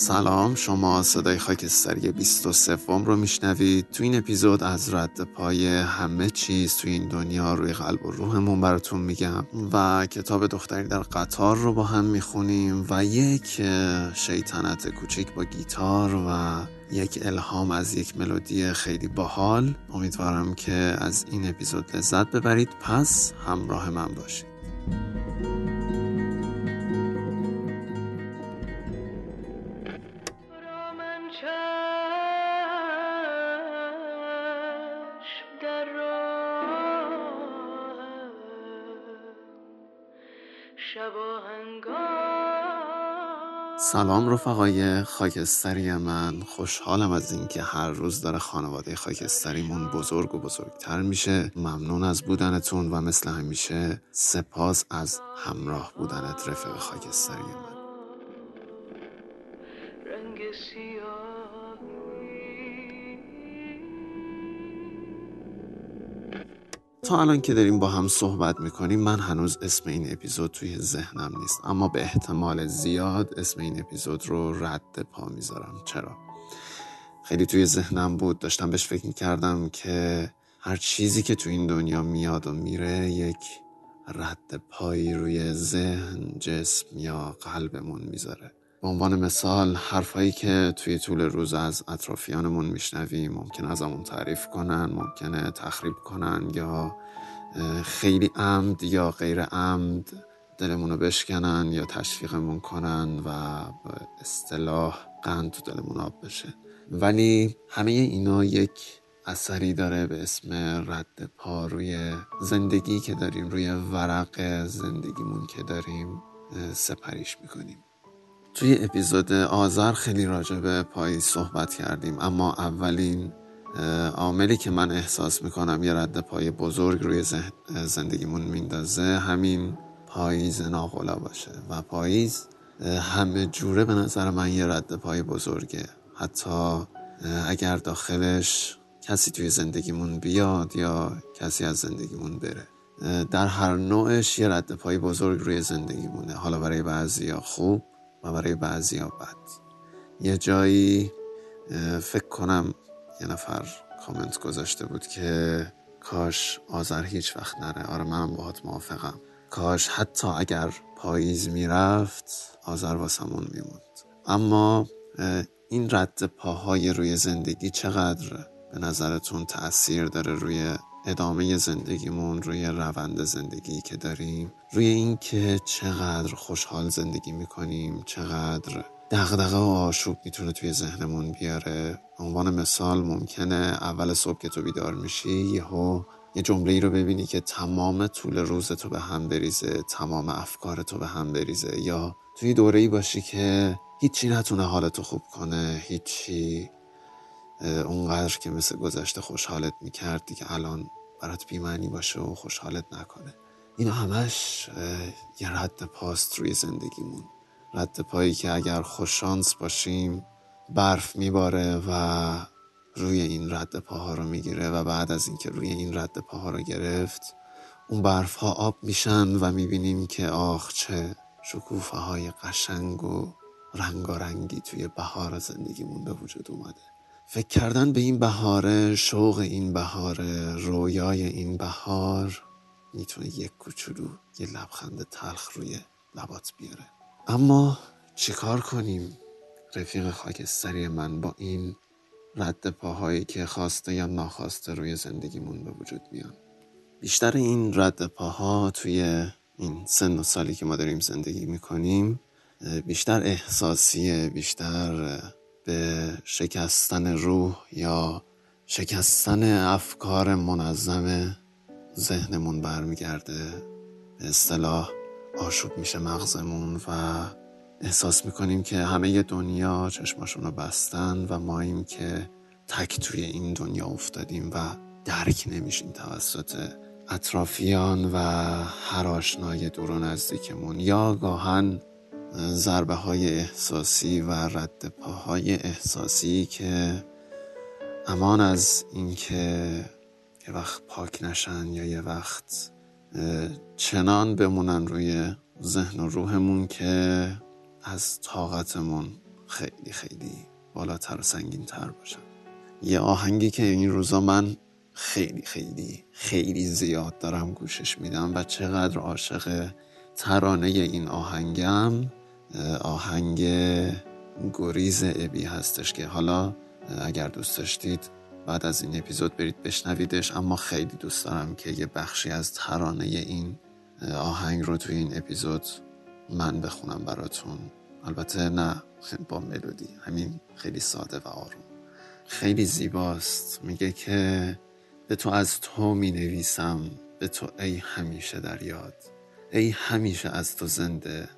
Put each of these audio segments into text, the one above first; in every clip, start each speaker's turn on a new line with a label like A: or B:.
A: سلام شما صدای خاکستری 23 رو میشنوید. تو این اپیزود از رد پای همه چیز تو این دنیا روی قلب و روحمون براتون میگم و کتاب دختری در قطار رو با هم می‌خونیم و یک شیطنت کوچیک با گیتار و یک الهام از یک ملودی خیلی باحال. امیدوارم که از این اپیزود لذت ببرید. پس همراه من باشید. سلام رفقای خاکستری من. خوشحالم از اینکه هر روز داره خانواده خاکستریمون بزرگ و بزرگتر میشه. ممنون از بودنتون و مثل همیشه سپاس از همراه بودنت رفیق خاکستری من. تا الان که داریم با هم صحبت می‌کنیم من هنوز اسم این اپیزود توی ذهنم نیست. اما به احتمال زیاد اسم این اپیزود رو رد پا می‌ذارم. چرا؟ خیلی توی ذهنم بود. داشتم بهش فکر می‌کردم که هر چیزی که تو این دنیا میاد و میره یک رد پایی روی ذهن جسم یا قلبمون می‌ذاره. به عنوان مثال حرفایی که توی طول روز از اطرافیانمون میشنویم ممکن ازمون تعریف کنن ممکنه تخریب کنن یا خیلی عمد یا غیر عمد دلمون بشکنن یا تشویقمون کنن و به اصطلاح قند تو دلمون آب بشه. ولی همه اینا یک اثری داره به اسم رد پا روی زندگی که داریم روی ورق زندگیمون که داریم سپریش می‌کنیم. توی اپیزود آذر خیلی راجع به پاییز صحبت کردیم اما اولین عاملی که من احساس می‌کنم یه رد پای بزرگ روی زندگیمون میندازه همین پاییز ناغلا باشه. و پاییز همه جوره به نظر من یه رد پای بزرگه. حتی اگر داخلش کسی توی زندگیمون بیاد یا کسی از زندگیمون بره در هر نوعش یه رد پای بزرگ روی زندگیمونه. حالا برای بعضی خوب برای بعضی ها بد. یه جایی فکر کنم یه نفر کامنت گذاشته بود که کاش آذر هیچ وقت نره. آره منم باهات موافقم. کاش حتی اگر پاییز می‌رفت آذر واسمون میموند. اما این رد پاهای روی زندگی چقدر به نظرتون تاثیر داره روی ادامه زندگیمون روی روند زندگی که داریم روی اینکه چقدر خوشحال زندگی می‌کنیم چقدر دغدغه و آشوب می‌تونه توی ذهنمون بیاره. عنوان مثال ممکنه اول صبح که تو بیدار میشی یهو یه جمله ای رو ببینی که تمام طول روز تو به هم بریزه تمام افکار تو به هم بریزه. یا توی دوره ای باشی که هیچی نتونه حالتو خوب کنه هیچی اونقدر که مثل گذشته خوشحالت می‌کرد دیگه الان برات بیمعنی باشه و خوشحالت نکنه. اینا همش یه رد پاست روی زندگیمون. رد پایی که اگر خوششانس باشیم برف میباره و روی این رد پاها رو می‌گیره و بعد از اینکه روی این رد پاها رو گرفت اون برف ها آب میشن و می‌بینیم که آخ چه شکوفه های قشنگ و رنگارنگی توی بهار زندگیمون به وجود اومده. فکر کردن به این بهاره شوق این بهاره رویای این بهار می‌تونه یک کوچولو یه لبخند تلخ روی لبات بیاره. اما چیکار کنیم؟ رفیق خاکستری من با این رد پاهایی که خواسته یا ناخواسته روی زندگیمون به وجود میان. بیشتر این رد پاها توی این سن و سالی که ما داریم زندگی می‌کنیم بیشتر احساسیه بیشتر به شکستن روح یا شکستن افکار منظم ذهنمون برمیگرده. به اصطلاح آشوب میشه مغزمون و احساس می‌کنیم که همه دنیا چشماشون رو بستن و ماییم که تک توی این دنیا افتادیم و درک نمیشیم توسط اطرافیان و هر آشنای دور و نزدیکمون. یا گاهن ضربه های احساسی و رد پاهای احساسی که امان از اینکه یه وقت پاک نشن یا یه وقت چنان بمونن روی ذهن و روحمون که از طاقتمون خیلی خیلی بالاتر و سنگین تر باشن. یه آهنگی که این روزا من خیلی خیلی خیلی زیاد دارم گوشش میدم و چقدر عاشق ترانه این آهنگم آهنگ گریز ابی هستش که حالا اگر دوست داشتید بعد از این اپیزود برید بشنویدش اما خیلی دوست دارم که یه بخشی از ترانه این آهنگ رو توی این اپیزود من بخونم براتون. البته نه با ملودی. همین خیلی ساده و آروم. خیلی زیباست. میگه که به تو از تو می نویسم به تو ای همیشه در یاد. ای همیشه از تو زنده.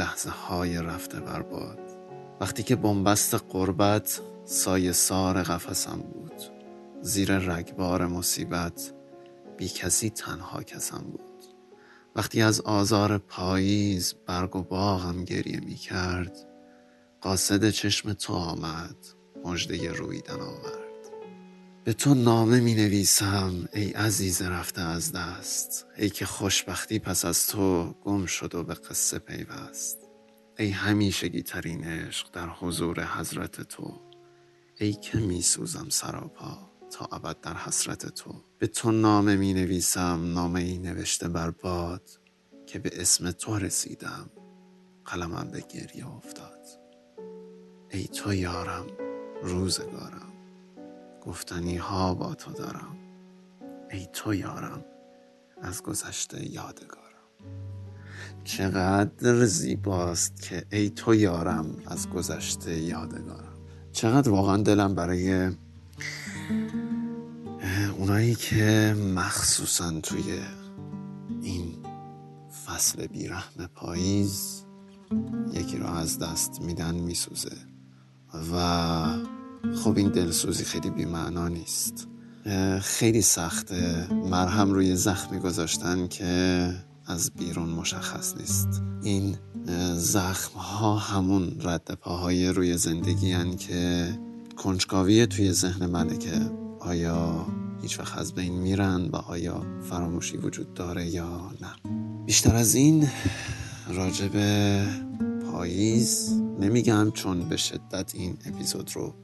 A: لحظه های رفته برباد وقتی که بنبست قربت سایه سار قفسم بود. زیر رگبار مصیبت بی کسی تنها کسم بود. وقتی از آزار پاییز برگ و باغم گریه می کرد قاصد چشم تو آمد مژده رویدن آورد. به تو نامه می نویسم ای عزیز رفته از دست. ای که خوشبختی پس از تو گم شد و به قصه پیوست. ای همیشگی ترین عشق در حضور حضرت تو. ای که می سوزم سراپا تا ابد در حسرت تو. به تو نامه می نویسم نامه ای نوشته بر باد که به اسم تو رسیدم. قلمم به گریه افتاد. ای تو یارم روزگارم. گفتنی ها با تو دارم. ای تو یارم از گذشته یادگارم. چقدر زیباست که ای تو یارم از گذشته یادگارم. چقدر واقعا دلم برای اونایی که مخصوصا توی این فصل بیرحم پاییز یکی رو از دست میدن میسوزه. و خب این دلسوزی خیلی بیمعنا نیست. خیلی سخته. مرهم روی زخمی گذاشتن که از بیرون مشخص نیست. این زخم ها همون رد پاهای روی زندگی هن که کنجکاوی توی ذهن منه که آیا هیچ وقت از بین میرن و آیا فراموشی وجود داره یا نه. بیشتر از این راجب پاییز نمیگم چون به شدت این اپیزود رو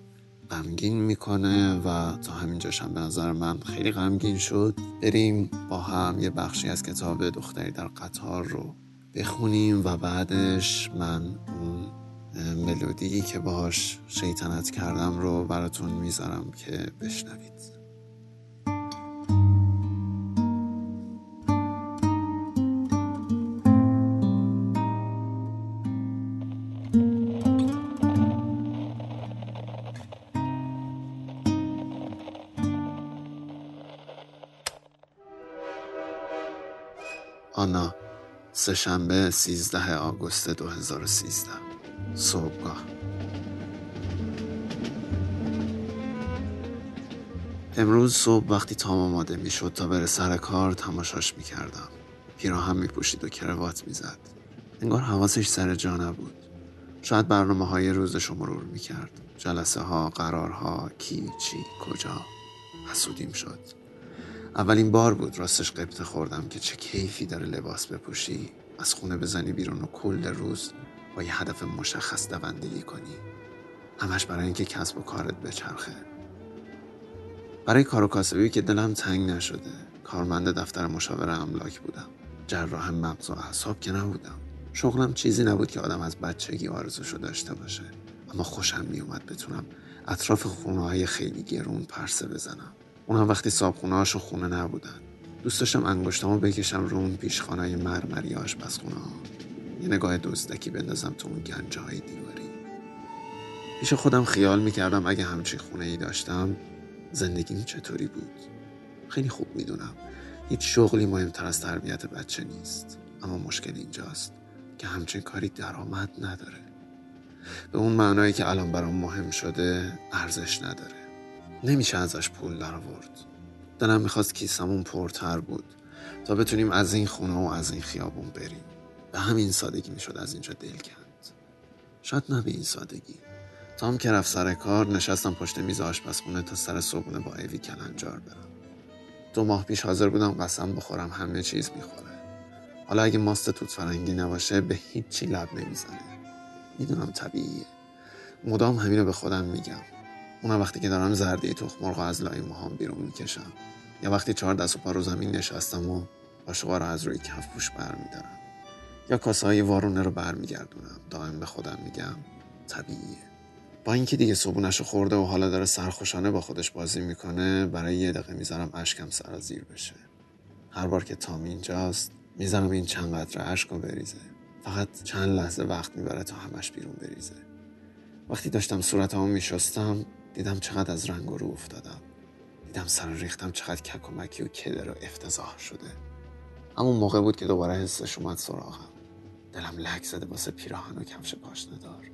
A: غمگین می‌کنه و تا همینجاش هم به نظر من خیلی غمگین شد. بریم با هم یه بخشی از کتاب دختری در قطار رو بخونیم و بعدش من اون ملودی که باش شیطنت کردم رو براتون می‌ذارم که بشنوید. سهشنبه 13 آگوست 2013 صبحگاه. امروز صبح وقتی تام آماده می شد تا بره سر کار تماشاش می کردم پیراهم می پوشید و کروات می زد انگار حواسش سر جا نبود. شاید برنامه های روزش رو مرور می کرد جلسه ها قرارها کی چی کجا. حسودیم شد. اولین بار بود راستش قبطه خوردم که چه کیفی داره لباس بپوشی. از خونه بزنی بیرون و کل روز با یه هدف مشخص دوندگی کنی. همش برای اینکه کسب و کارت بچرخه. برای کار و کاسبی که دلم تنگ نشده کارمند دفتر مشاور املاک بودم. جراح مغز و اعصاب که نبودم. شغلم چیزی نبود که آدم از بچگی آرزوشو داشته باشه. اما خوشم میومد بتونم اطراف خونه های خیلی گرون پرسه بزنم. اونم وقتی صابخونه هاشو خونه نبودن. دوست داشتم انگشتامو بکشم رو اون پیشخانه مرمری آشپزخونه یه نگاه دزدکی بندازم تو اون گنجه های دیواری. پیش خودم خیال می‌کردم اگه همچین خونه ای داشتم زندگیم چطوری بود؟ خیلی خوب می‌دونم. هیچ شغلی مهمتر از تربیت بچه نیست. اما مشکل اینجاست که همچین کاری درآمد نداره. به اون معنایی که الان برام مهم شده ارزش نداره. نمیشه ازش پول در آورد دلم می‌خواست کیسمون پرتر بود تا بتونیم از این خونه و از این خیابون بریم. به همین سادگی می‌شد از اینجا دل کند. شاید نه به این سادگی. تام که رفت سر کار نشستم پشت میز آشپزخونه تا سر صبحونه با ایوی کلنجار برم. دو ماه پیش حاضر بودم قسم بخورم همه چیز می‌خوره. حالا اگه ماست توت فرنگی نباشه به هیچی لب نمی‌زنه. می‌دونم طبیعیه. مدام همینو به خودم میگم. اونم وقتی که دارم زرده تخم مرغ از لای موهام بیرون می‌کشم. یا وقتی چهار دست و پا رو زمین نشستم و قاشقا رو از روی کف پوش برمیدارم. یا کاسه های وارونه رو برمیگردونم. دائم به خودم میگم طبیعیه. با اینکه دیگه صبونش خورده و حالا داره سرخوشانه با خودش بازی می‌کنه برای یه دقیقه می‌ذارم اشکم سرازیر بشه. هر بار که تام اینجاست می‌ذارم این چند قطره اشک بریزه. فقط چند لحظه وقت می‌بره تا همش بیرون بریزه. وقتی داشتم صورتمو میشستم دیدم چقدر از رنگ رو افتادم. دیدم سر ریختم چقدر کک و و کدر و افتضاح شده. همون موقع بود که دوباره حسش اومد سراغم. دلم لک زده واسه پیراهن و کفش پاشندار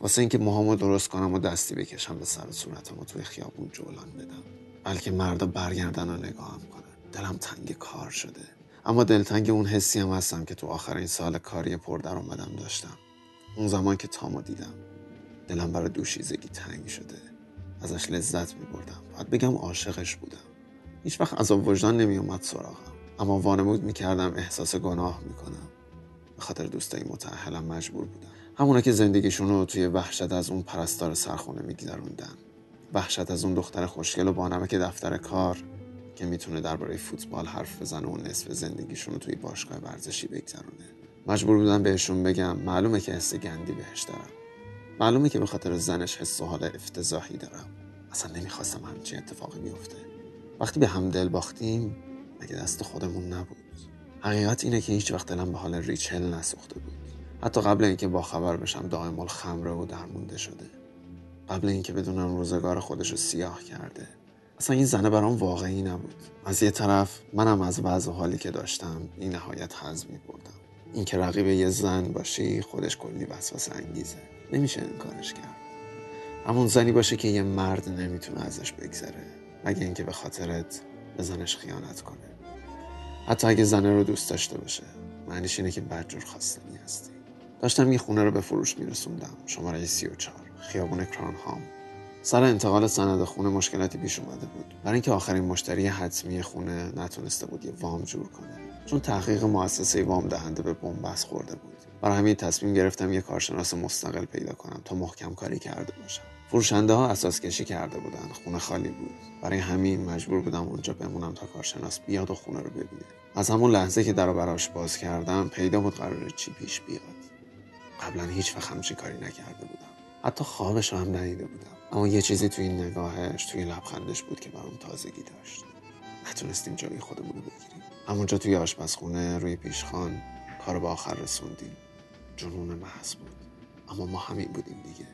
A: واسه اینکه موهامو درست کنم و دستی بکشم به سر صورتم و توی خیابون جولان بدم. بلکه مردا برگردن و نگاهم کنن. دلم تنگ کار شده. اما دلتنگ اون حسی هم هستم که تو آخرین سال کاری پر در اومدم داشتم. اون زمان که تامو دیدم دلم برای دوشیزگی تنگ شده. ازش لذت می بردم باید بگم عاشقش بودم. هیچ وقت از وجدان نمی اومد سراغم. اما وانمود می کردم احساس گناه می کنم به خاطر دوستای متعهلم مجبور بودم. همونا که زندگیشون رو توی وحشت از اون پرستار سرخونه میگذروندن. وحشت از اون دختر خوشگل و بانمک دفتر کار که می‌تونه درباره فوتبال حرف بزنه و نصف زندگیشون رو توی باشگاه ورزشی بگذرونه. مجبور بودم بهشون بگم معلومه که حس گندی بهش دارم. معلومه که به خاطر زنش حس و حال افتضاحی دارم. اصلا نمی‌خواستم همچین اتفاقی بیفته. وقتی به هم دل باختیم مگه دست خودمون نبود؟ حقیقت اینه که هیچ وقت دلم به حال ریچل نسوخته بود. حتی قبل اینکه با خبر بشم دائم خمره و درمونده شده. قبل اینکه بدونم روزگار خودش رو سیاه کرده. اصلا این زنه برام واقعی نبود. از یه طرف منم از وضع حالی که داشتم این نهایت حزم می بردم اینکه رقیب یه زن باشی خودش کلی وسوسه انگیزه. نمیشه انکارش کرد. همون زنی باشه که یه مرد نمی‌تونه ازش بگذره مگه اینکه به خاطرت به زنش خیانت کنه. حتی اگه زنه رو دوست داشته باشه معنیش اینه که بدجور خواستنی هستی. داشتم یه خونه رو به فروش میرسوندم شماره 34 خیابون کرانهام سر انتقال سند خونه مشکلاتی پیش اومده بود. برای اینکه آخرین مشتری حتمی خونه نتونسته بود یه وام جور کنه. چون تحقیق مؤسسه وام دهنده به بنبست خورده بود. برای همین تصمیم گرفتم یه کارشناس مستقل پیدا کنم تا محکم کاری کرده باشم. فروشنده ها اساس کشی کرده بودن خونه خالی بود. برای همین مجبور بودم اونجا بمونم تا کارشناس بیاد و خونه رو ببینه. از همون لحظه که در براش باز کردم پیدا بود قرار چی پیش بیاد. قبلا هیچ وقت همچین کاری نکرده بودم. حتی خوابش هم ندیده بودم. اما یه چیزی توی این نگاهش توی لبخندش بود که برام تازگی داشت. نتونستیم جایی خودمون رو بگیریم. همونجا توی آشپزخونه روی پیشخان کار به آخر رسوندیم. جنون محض بود. اما ما همین بودیم دیگه.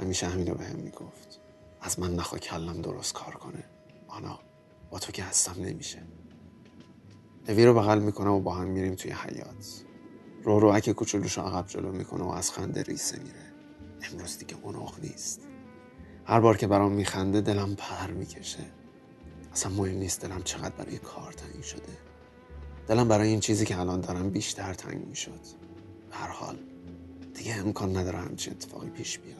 A: همیشه همین رو به هم می‌گفت. از من نخوا کلم درست کار کنه. آنا با تو که هستم نمیشه. اوی رو بغل می‌کنم و با هم میریم توی حیات رو رو اکه کوچولوش عقب جلو می‌کنه و از خنده ریسه میره. امروز دیگه اوناخ نیست. هر بار که برام میخنده دلم پر می‌کشه. اصلا مهم نیست دلم چقدر برای کار تنگ شده. دلم برای این چیزی که الان دارم بیشتر تنگ می‌شد. هر حال دیگه امکان نداره همچین اتفاقی پیش بیاد.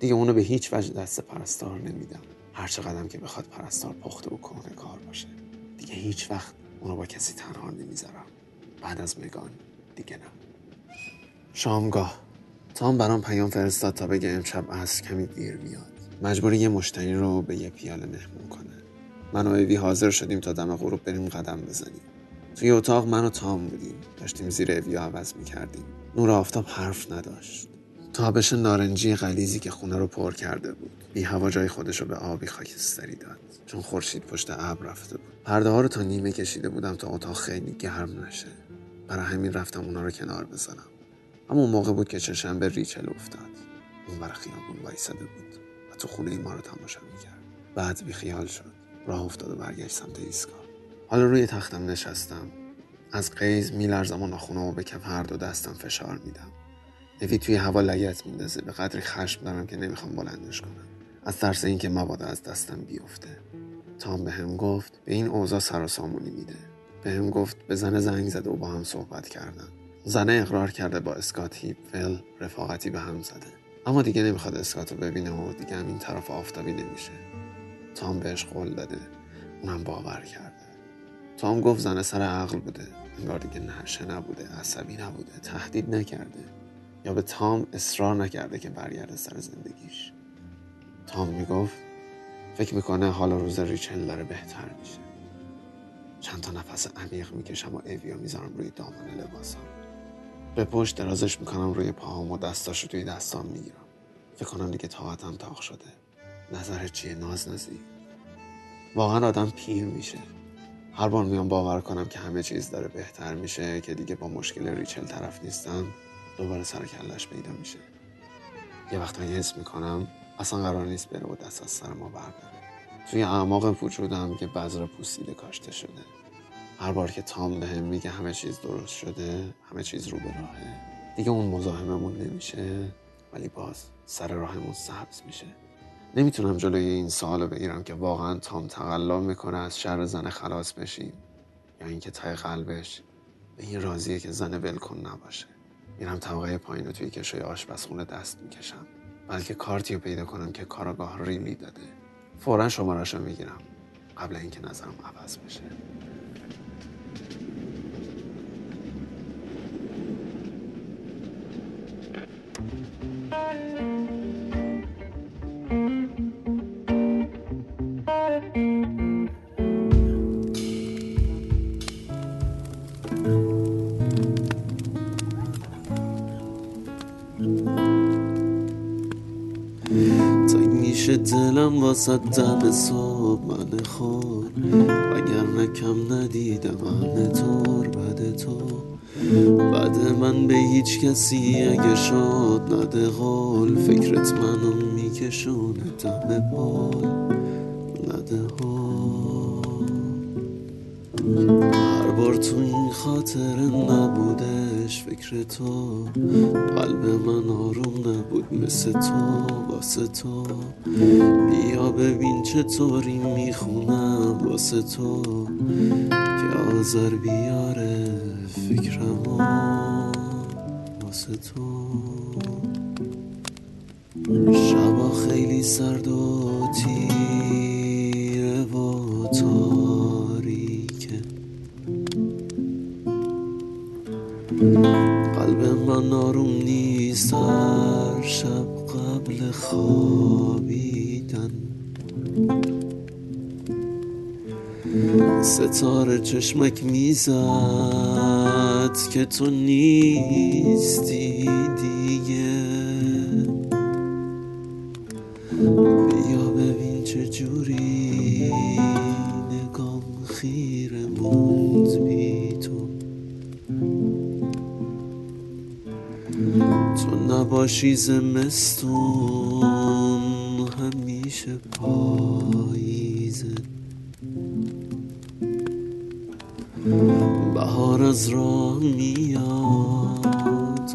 A: دیگه اونو به هیچ وجه دست پرستار نمیدم. هر چقدر که بخواد پرستار پخته و کهنه کار باشه. دیگه هیچ وقت اونو با کسی تنها نمی‌ذارم. بعد از مگان دیگه نه. شامگاه. تام برام پیام فرستاد تا بگه امشب از کمی دیر میاد مجبوری یه مشتری رو به یه پیاله مهمون کنه. من و اوی حاضر شدیم تا دم غروب بریم قدم بزنیم. توی اتاق من و تام بودیم. داشتیم زیر اوی عوض می‌کردیم. نور آفتاب حرف نداشت. تابش نارنجی غلیزی که خونه رو پر کرده بود. بی هوا جای خودش رو به آبی خاکستری داد. چون خورشید پشت ابر رفته بود. پرده ها رو تا نیمه کشیده بودم تا اتاق خیلی گرم نشه. برای همین رفتم اونا رو کنار بزنم اما اون موقع بود که چشم به ریچل افتاد. اون برای خیابون وایساده بود و تو خونه ما رو تماشا می‌کرد. بعد بی خیال شد. راه افتاد و برگشت سمت ایستگاه. حالا روی تختم نشستم. از قیز میلرزم و ناخونامو به کف هر دو دستم فشار میدم. اوی توی هوا لگت میندازه. به قدری خشم دارم که نمی‌خوام بلندش کنم. از ترس اینکه مبادا از دستم بیفته. تام به هم گفت به این اوضاع سر و سامونی میده. به هم گفت به زن زنگ زده و با هم صحبت کردن. زنه اقرار کرده با اسکات هیپفل رفاقتی به هم زده. اما دیگه نمی‌خواد اسکات رو ببینه و دیگه هم این طرف آفتابی نمیشه. تام بهش قول داده. اونم باور کرده تام گفت زنه سر عقل بوده. انگار دیگه نشه نبوده عصبی نبوده تهدید نکرده. یا به تام اصرار نکرده که برگرده سر زندگیش. تام می‌گفت فکر می‌کنه حال روز ریچل داره بهتر میشه. چند تا نفس عمیق می‌کشم و ایویو می‌ذارم روی دامن لباسم به پشت درازش می‌کنم روی پاهام و دستاشو توی دستام می‌گیرم. فکر کنم دیگه طاقتم تاق شده. نظر چیه؟ ناز نزی. واقعا آدم پیر میشه. هر بار میام باور کنم که همه چیز داره بهتر میشه که دیگه با مشکل ریچل طرف نیستم دوباره سر کلش پیدا میشه. یه وقتایی حس می‌کنم اصلا قرار نیست بره و دست از سر ما برداره. توی اعماق وجودم که بذر پوسیده کاشته شده. هر بار که تام به هم میگه همه چیز درست شده همه چیز رو به راهه. دیگه اون مزاحممون نمیشه ولی باز سر راهمون سبز میشه. نمی‌تونم جلوی این سوال بگیرم که واقعا تام تقلا می‌کنه از شر زن خلاص بشیم یا اینکه تای قلبش به این راضیه که زن ولکن نباشه. میرم طبقه پایین و توی کشوی آشپزخونه دست می‌کشم. بلکه کارتی رو پیدا کنم که کاراگاه ریلی داده. فورا شمارش رو می‌گیرم. قبل اینکه نظرم عوض بشه. واسه دم صبح من خور اگر نکم ندیدم همه طور بعد تو. بعد من به هیچ کسی اگه شد نده قول فکرت منو میکشونه دم پال نده هر بار تو این خاطر نبودش فکر تو قلب من آروم نبود مثل تو واسه تو. بیا ببین چطوری می‌خونم واسه تو که آزار بیاره فکرم واسه تو. شبا خیلی سرد و تیره و تاریکه قلب من آروم نیست هر شب قبل خوابیدن. ستاره چشمک می‌زد که تو نیستی. نباشی زمستون همیشه پاییزه بهار از راه میاد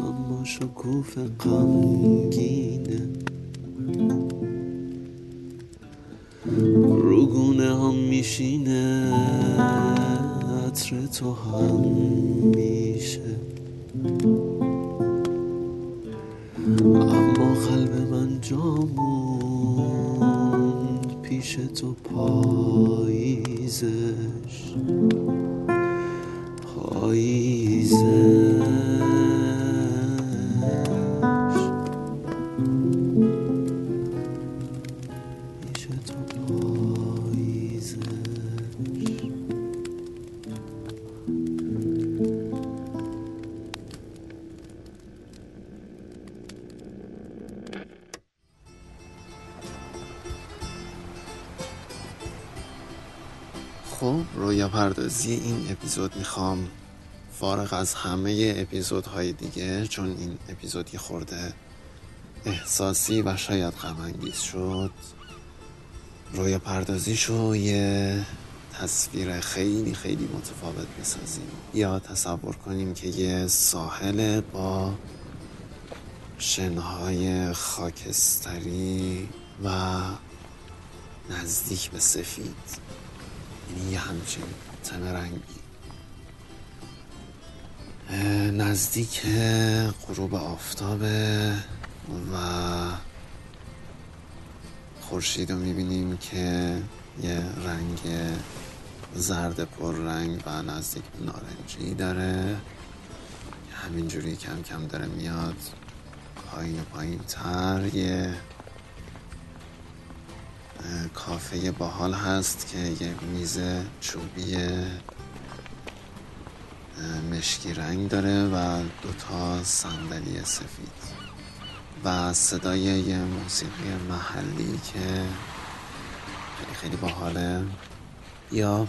A: اما شکوف غمگینه روگونه هم میشینه عطر تو هم میشه. قلب من جاموند پیش تو پاییزش. پاییزش. خب رویا پردازی این اپیزود می‌خوام فارغ از همه اپیزودهای دیگه چون این اپیزود یه خورده احساسی و شاید غمانگیز شد رویا پردازیشو یه تصویر خیلی خیلی متفاوت بسازیم. یا تصور کنیم که یه ساحل با شنهای خاکستری و نزدیک به سفید. یعنی یه همچین تن رنگی. نزدیک غروب آفتابه و خورشید رو می‌بینیم که یه رنگ زرد پر رنگ و نزدیک نارنجی داره. همینجوری کم کم داره میاد پایین و پایین تر یه کافه باحال هست که یه میز چوبی مشکی رنگ داره و دوتا صندلی سفید و صدای یه موسیقی محلی که خیلی خیلی باحاله. یا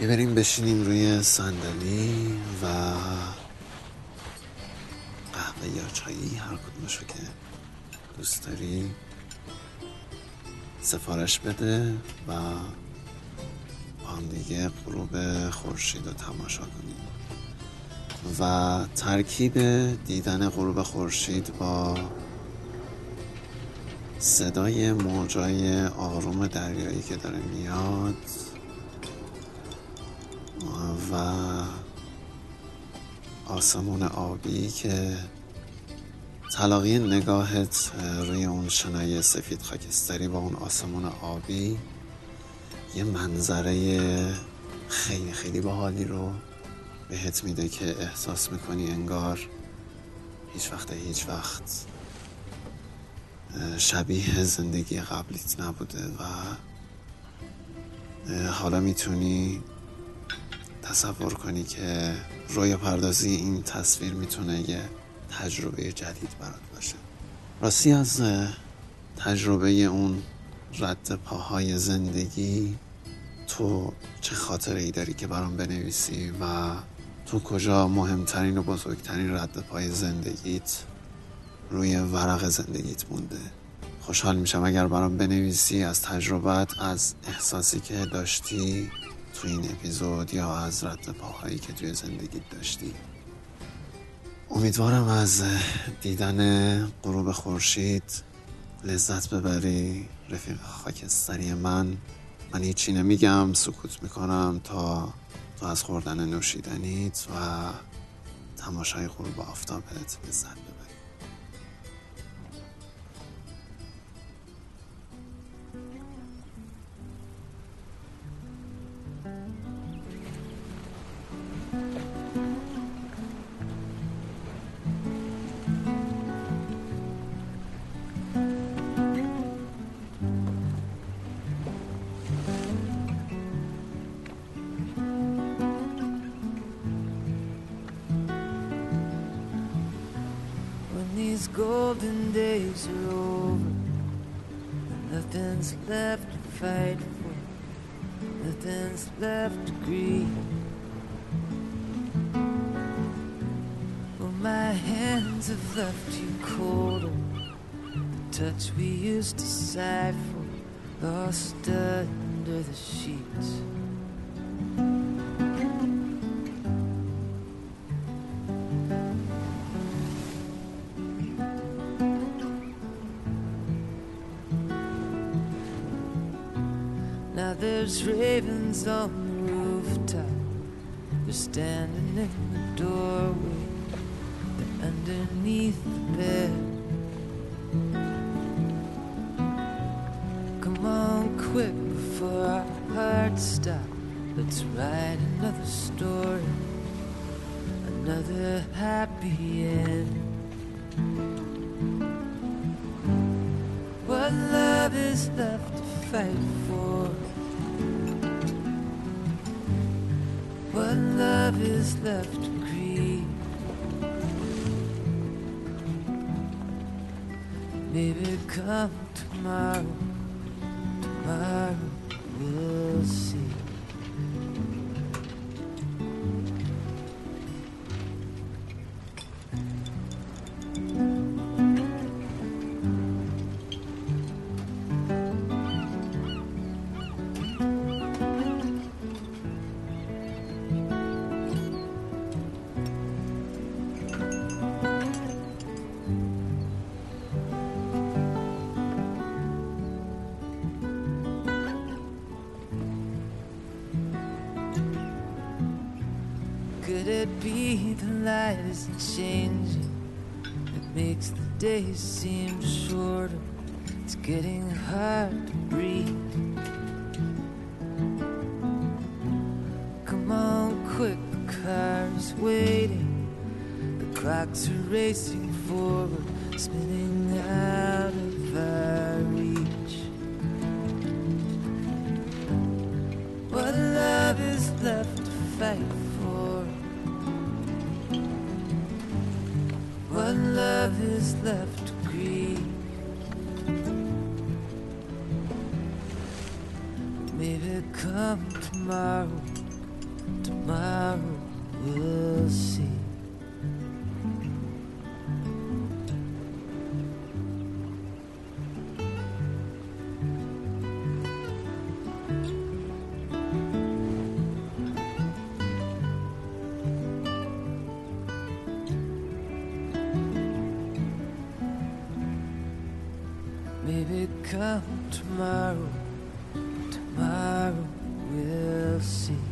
A: بریم بشینیم روی صندلی و قهوه یا چایی هر کدومشو که دوست داری؟ سفارش بده و با هم دیگه غروب خورشید رو تماشا کنیم. و ترکیب دیدن غروب خورشید با صدای موجای آروم دریایی که داره میاد و آسمون آبی که تلاقی نگاهت روی اون شنای سفید خاکستری با اون آسمون آبی یه منظره خیلی خیلی باحالی رو بهت میده که احساس می‌کنی انگار هیچ وقت هیچ وقت شبیه زندگی قبلیت نبوده و حالا می‌تونی تصور کنی که رویا پردازی این تصویر می‌تونه یه تجربه جدید برات باشه. راستی از تجربه اون رد پاهای زندگی تو چه خاطره ای داری که برام بنویسی و تو کجا مهمترین و بزرگترین رد پای زندگیت روی ورق زندگیت مونده؟ خوشحال میشم اگر برام بنویسی از تجربت از احساسی که داشتی تو این اپیزود یا از رد پاهایی که توی زندگیت داشتی. امیدوارم از دیدن غروب خورشید لذت ببری. رفیق خاکستری من. من هیچی نمیگم سکوت می‌کنم تا تو از خوردن نوشیدنیت و تماشای غروب آفتابت لذت ببری.
B: these golden days are over. Nothing's left to fight for, nothing's left to grieve. Well, my hands have left you colder. The touch we used to sigh for, lost under the sheets. Now there's ravens on the rooftop. They're standing in the doorway. They're underneath the bed. Come on, quick before our hearts stop. Let's write another story, another happy end. What love is left to fight for? Love is left to grieve? Maybe come tomorrow, Could it be the light isn't changing? It makes the days seem shorter. It's getting hard to breathe. Come on, quick, the car's waiting. The clocks are racing forward, spinning out of our love is left to grieve? Maybe come tomorrow, tomorrow we'll see. Come tomorrow, tomorrow we'll see.